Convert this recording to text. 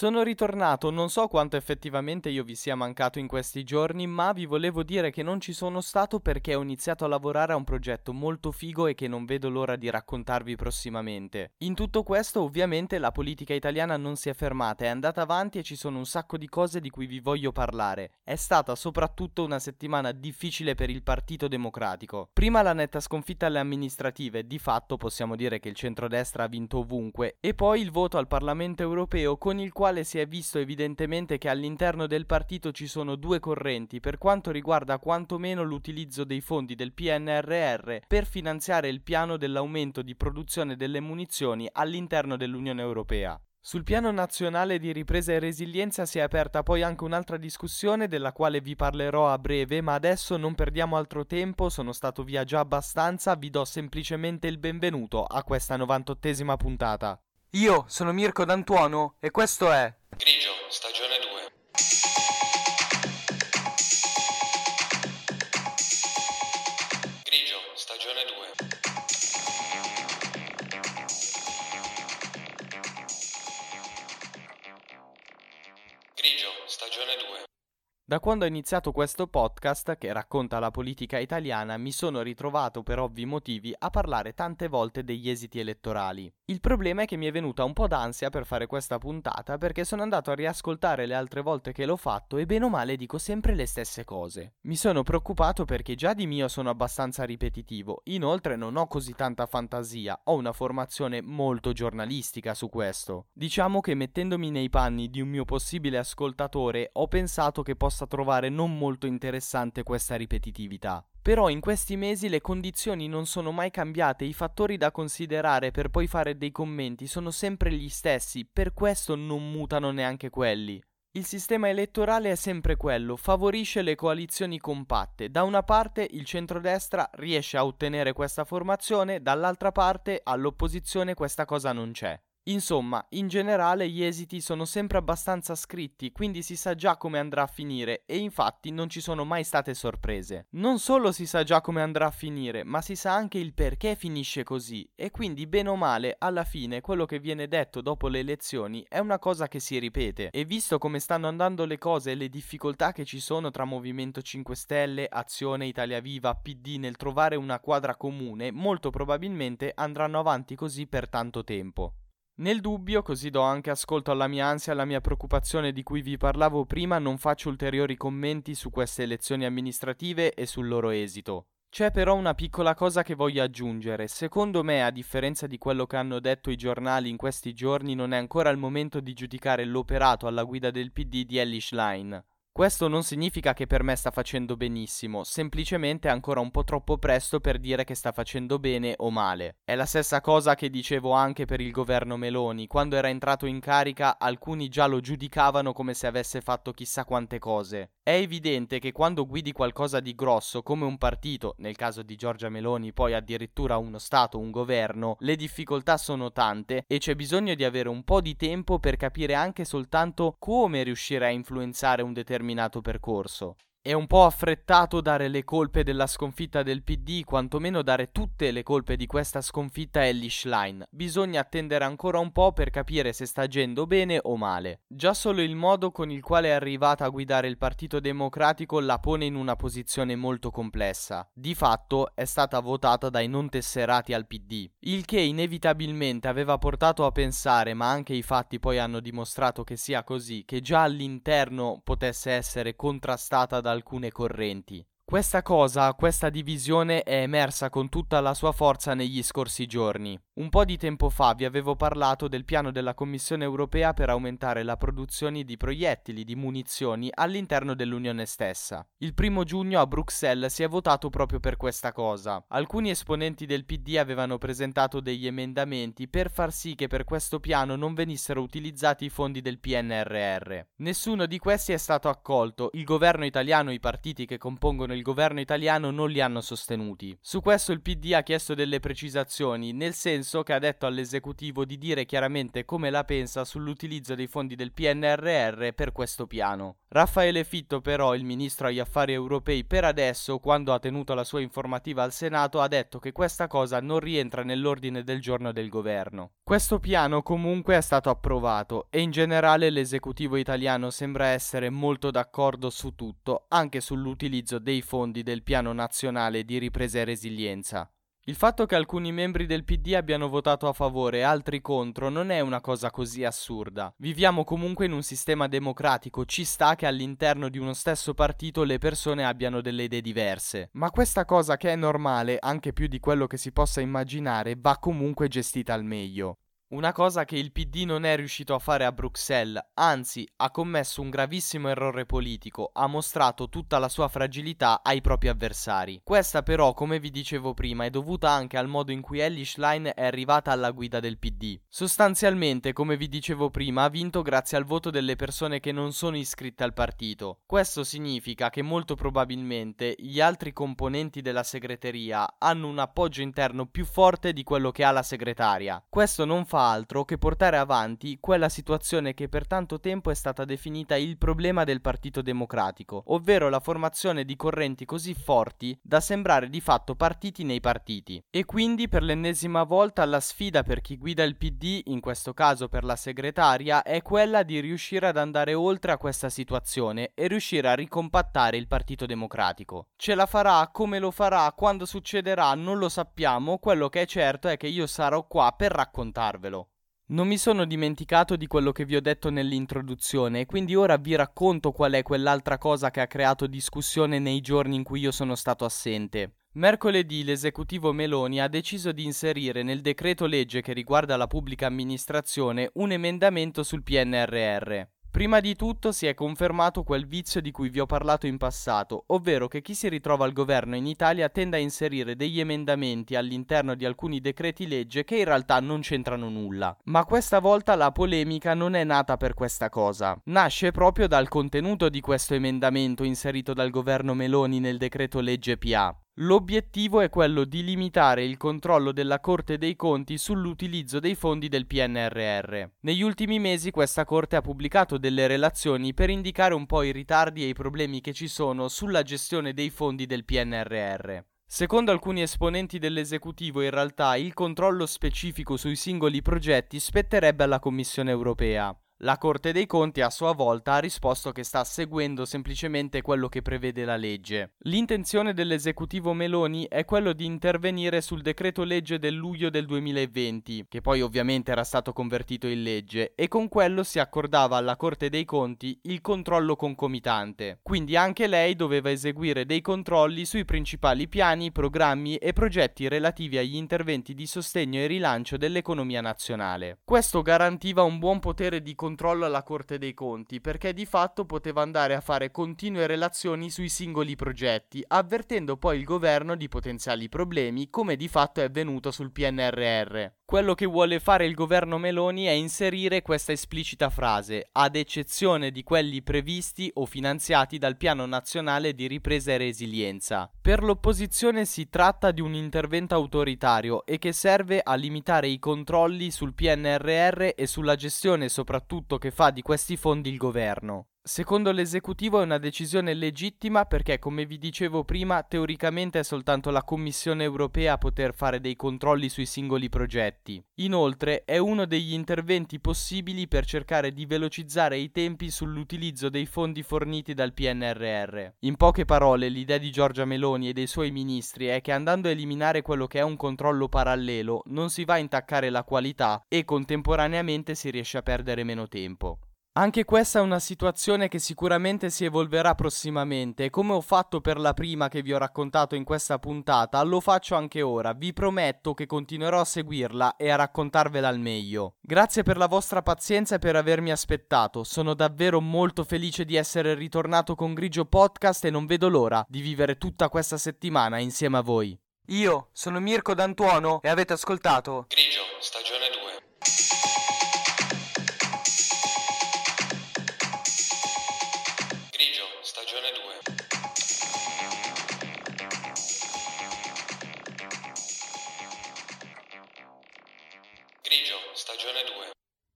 Sono ritornato, non so quanto effettivamente io vi sia mancato in questi giorni, ma vi volevo dire che non ci sono stato perché ho iniziato a lavorare a un progetto molto figo e che non vedo l'ora di raccontarvi prossimamente. In tutto questo, ovviamente, la politica italiana non si è fermata, è andata avanti e ci sono un sacco di cose di cui vi voglio parlare. È stata soprattutto una settimana difficile per il Partito Democratico. Prima la netta sconfitta alle amministrative, di fatto possiamo dire che il centrodestra ha vinto ovunque, e poi il voto al Parlamento europeo con il quale si è visto evidentemente che all'interno del partito ci sono due correnti per quanto riguarda quantomeno l'utilizzo dei fondi del PNRR per finanziare il piano dell'aumento di produzione delle munizioni all'interno dell'Unione Europea. Sul piano nazionale di ripresa e resilienza si è aperta poi anche un'altra discussione della quale vi parlerò a breve, ma adesso non perdiamo altro tempo, sono stato via già abbastanza, vi do semplicemente il benvenuto a questa 98esima puntata. Io sono Mirko D'Antuono e questo è Grigio, stagione 2. Grigio, stagione 2. Grigio, stagione 2. Da quando ho iniziato questo podcast che racconta la politica italiana mi sono ritrovato per ovvi motivi a parlare tante volte degli esiti elettorali. Il problema è che mi è venuta un po' d'ansia per fare questa puntata perché sono andato a riascoltare le altre volte che l'ho fatto e bene o male dico sempre le stesse cose. Mi sono preoccupato perché già di mio sono abbastanza ripetitivo, inoltre non ho così tanta fantasia, ho una formazione molto giornalistica su questo. Diciamo che mettendomi nei panni di un mio possibile ascoltatore ho pensato che possa trovare non molto interessante questa ripetitività. Però in questi mesi le condizioni non sono mai cambiate, i fattori da considerare per poi fare dei commenti sono sempre gli stessi, per questo non mutano neanche quelli. Il sistema elettorale è sempre quello, favorisce le coalizioni compatte. Da una parte il centrodestra riesce a ottenere questa formazione, dall'altra parte all'opposizione questa cosa non c'è. Insomma, in generale gli esiti sono sempre abbastanza scritti, quindi si sa già come andrà a finire e infatti non ci sono mai state sorprese. Non solo si sa già come andrà a finire, ma si sa anche il perché finisce così e quindi bene o male alla fine quello che viene detto dopo le elezioni è una cosa che si ripete e visto come stanno andando le cose e le difficoltà che ci sono tra Movimento 5 Stelle, Azione, Italia Viva, PD nel trovare una quadra comune, molto probabilmente andranno avanti così per tanto tempo. Nel dubbio, così do anche ascolto alla mia ansia e alla mia preoccupazione di cui vi parlavo prima, non faccio ulteriori commenti su queste elezioni amministrative e sul loro esito. C'è però una piccola cosa che voglio aggiungere. Secondo me, a differenza di quello che hanno detto i giornali in questi giorni, non è ancora il momento di giudicare l'operato alla guida del PD di Ellis Line. Questo non significa che per me sta facendo benissimo, semplicemente è ancora un po' troppo presto per dire che sta facendo bene o male. È la stessa cosa che dicevo anche per il governo Meloni, quando era entrato in carica alcuni già lo giudicavano come se avesse fatto chissà quante cose. È evidente che quando guidi qualcosa di grosso come un partito, nel caso di Giorgia Meloni poi addirittura uno Stato, un governo, le difficoltà sono tante e c'è bisogno di avere un po' di tempo per capire anche soltanto come riuscire a influenzare un determinato percorso. È un po' affrettato dare le colpe della sconfitta del PD, quantomeno dare tutte le colpe di questa sconfitta a Ellie Schlein. Bisogna attendere ancora un po' per capire se sta agendo bene o male. Già solo il modo con il quale è arrivata a guidare il Partito Democratico la pone in una posizione molto complessa. Di fatto è stata votata dai non tesserati al PD, il che inevitabilmente aveva portato a pensare, ma anche i fatti poi hanno dimostrato che sia così, che già all'interno potesse essere contrastata da alcune correnti. Questa cosa, questa divisione è emersa con tutta la sua forza negli scorsi giorni. Un po' di tempo fa vi avevo parlato del piano della Commissione europea per aumentare la produzione di proiettili, di munizioni all'interno dell'Unione stessa. Il primo giugno a Bruxelles si è votato proprio per questa cosa. Alcuni esponenti del PD avevano presentato degli emendamenti per far sì che per questo piano non venissero utilizzati i fondi del PNRR. Nessuno di questi è stato accolto, il governo italiano e i partiti che compongono il governo italiano non li hanno sostenuti. Su questo il PD ha chiesto delle precisazioni, nel senso che ha detto all'esecutivo di dire chiaramente come la pensa sull'utilizzo dei fondi del PNRR per questo piano. Raffaele Fitto però, il ministro agli affari europei, per adesso, quando ha tenuto la sua informativa al Senato, ha detto che questa cosa non rientra nell'ordine del giorno del governo. Questo piano comunque è stato approvato e in generale l'esecutivo italiano sembra essere molto d'accordo su tutto, anche sull'utilizzo dei fondi del piano nazionale di ripresa e resilienza. Il fatto che alcuni membri del PD abbiano votato a favore e altri contro non è una cosa così assurda. Viviamo comunque in un sistema democratico, ci sta che all'interno di uno stesso partito le persone abbiano delle idee diverse. Ma questa cosa che è normale, anche più di quello che si possa immaginare, va comunque gestita al meglio. Una cosa che il PD non è riuscito a fare a Bruxelles, anzi ha commesso un gravissimo errore politico, ha mostrato tutta la sua fragilità ai propri avversari. Questa però, come vi dicevo prima, è dovuta anche al modo in cui Ellie Schlein è arrivata alla guida del PD. Sostanzialmente, come vi dicevo prima, ha vinto grazie al voto delle persone che non sono iscritte al partito. Questo significa che molto probabilmente gli altri componenti della segreteria hanno un appoggio interno più forte di quello che ha la segretaria. Questo non fa fa altro che portare avanti quella situazione che per tanto tempo è stata definita il problema del Partito Democratico, ovvero la formazione di correnti così forti da sembrare di fatto partiti nei partiti. E quindi per l'ennesima volta la sfida per chi guida il PD, in questo caso per la segretaria, è quella di riuscire ad andare oltre a questa situazione e riuscire a ricompattare il Partito Democratico. Ce la farà, come lo farà, quando succederà, non lo sappiamo, quello che è certo è che io sarò qua per raccontarvelo. Non mi sono dimenticato di quello che vi ho detto nell'introduzione e quindi ora vi racconto qual è quell'altra cosa che ha creato discussione nei giorni in cui io sono stato assente. Mercoledì l'esecutivo Meloni ha deciso di inserire nel decreto legge che riguarda la pubblica amministrazione un emendamento sul PNRR. Prima di tutto si è confermato quel vizio di cui vi ho parlato in passato, ovvero che chi si ritrova al governo in Italia tende a inserire degli emendamenti all'interno di alcuni decreti legge che in realtà non c'entrano nulla. Ma questa volta la polemica non è nata per questa cosa. Nasce proprio dal contenuto di questo emendamento inserito dal governo Meloni nel decreto legge PA. L'obiettivo è quello di limitare il controllo della Corte dei Conti sull'utilizzo dei fondi del PNRR. Negli ultimi mesi questa Corte ha pubblicato delle relazioni per indicare un po' i ritardi e i problemi che ci sono sulla gestione dei fondi del PNRR. Secondo alcuni esponenti dell'esecutivo, in realtà il controllo specifico sui singoli progetti spetterebbe alla Commissione europea. La Corte dei Conti a sua volta ha risposto che sta seguendo semplicemente quello che prevede la legge. L'intenzione dell'esecutivo Meloni è quello di intervenire sul decreto legge del luglio del 2020, che poi ovviamente era stato convertito in legge, e con quello si accordava alla Corte dei Conti il controllo concomitante. Quindi anche lei doveva eseguire dei controlli sui principali piani, programmi e progetti relativi agli interventi di sostegno e rilancio dell'economia nazionale. Questo garantiva un buon potere di controllo controllo alla Corte dei Conti, perché di fatto poteva andare a fare continue relazioni sui singoli progetti, avvertendo poi il governo di potenziali problemi, come di fatto è avvenuto sul PNRR. Quello che vuole fare il governo Meloni è inserire questa esplicita frase, ad eccezione di quelli previsti o finanziati dal Piano Nazionale di Ripresa e Resilienza. Per l'opposizione si tratta di un intervento autoritario e che serve a limitare i controlli sul PNRR e sulla gestione soprattutto che fa di questi fondi il governo. Secondo l'esecutivo è una decisione legittima perché, come vi dicevo prima, teoricamente è soltanto la Commissione europea a poter fare dei controlli sui singoli progetti. Inoltre è uno degli interventi possibili per cercare di velocizzare i tempi sull'utilizzo dei fondi forniti dal PNRR. In poche parole, l'idea di Giorgia Meloni e dei suoi ministri è che andando a eliminare quello che è un controllo parallelo non si va a intaccare la qualità e contemporaneamente si riesce a perdere meno tempo. Anche questa è una situazione che sicuramente si evolverà prossimamente e come ho fatto per la prima che vi ho raccontato in questa puntata, lo faccio anche ora. Vi prometto che continuerò a seguirla e a raccontarvela al meglio. Grazie per la vostra pazienza e per avermi aspettato. Sono davvero molto felice di essere ritornato con Grigio Podcast e non vedo l'ora di vivere tutta questa settimana insieme a voi. Io sono Mirko D'Antuono e avete ascoltato Grigio, stagione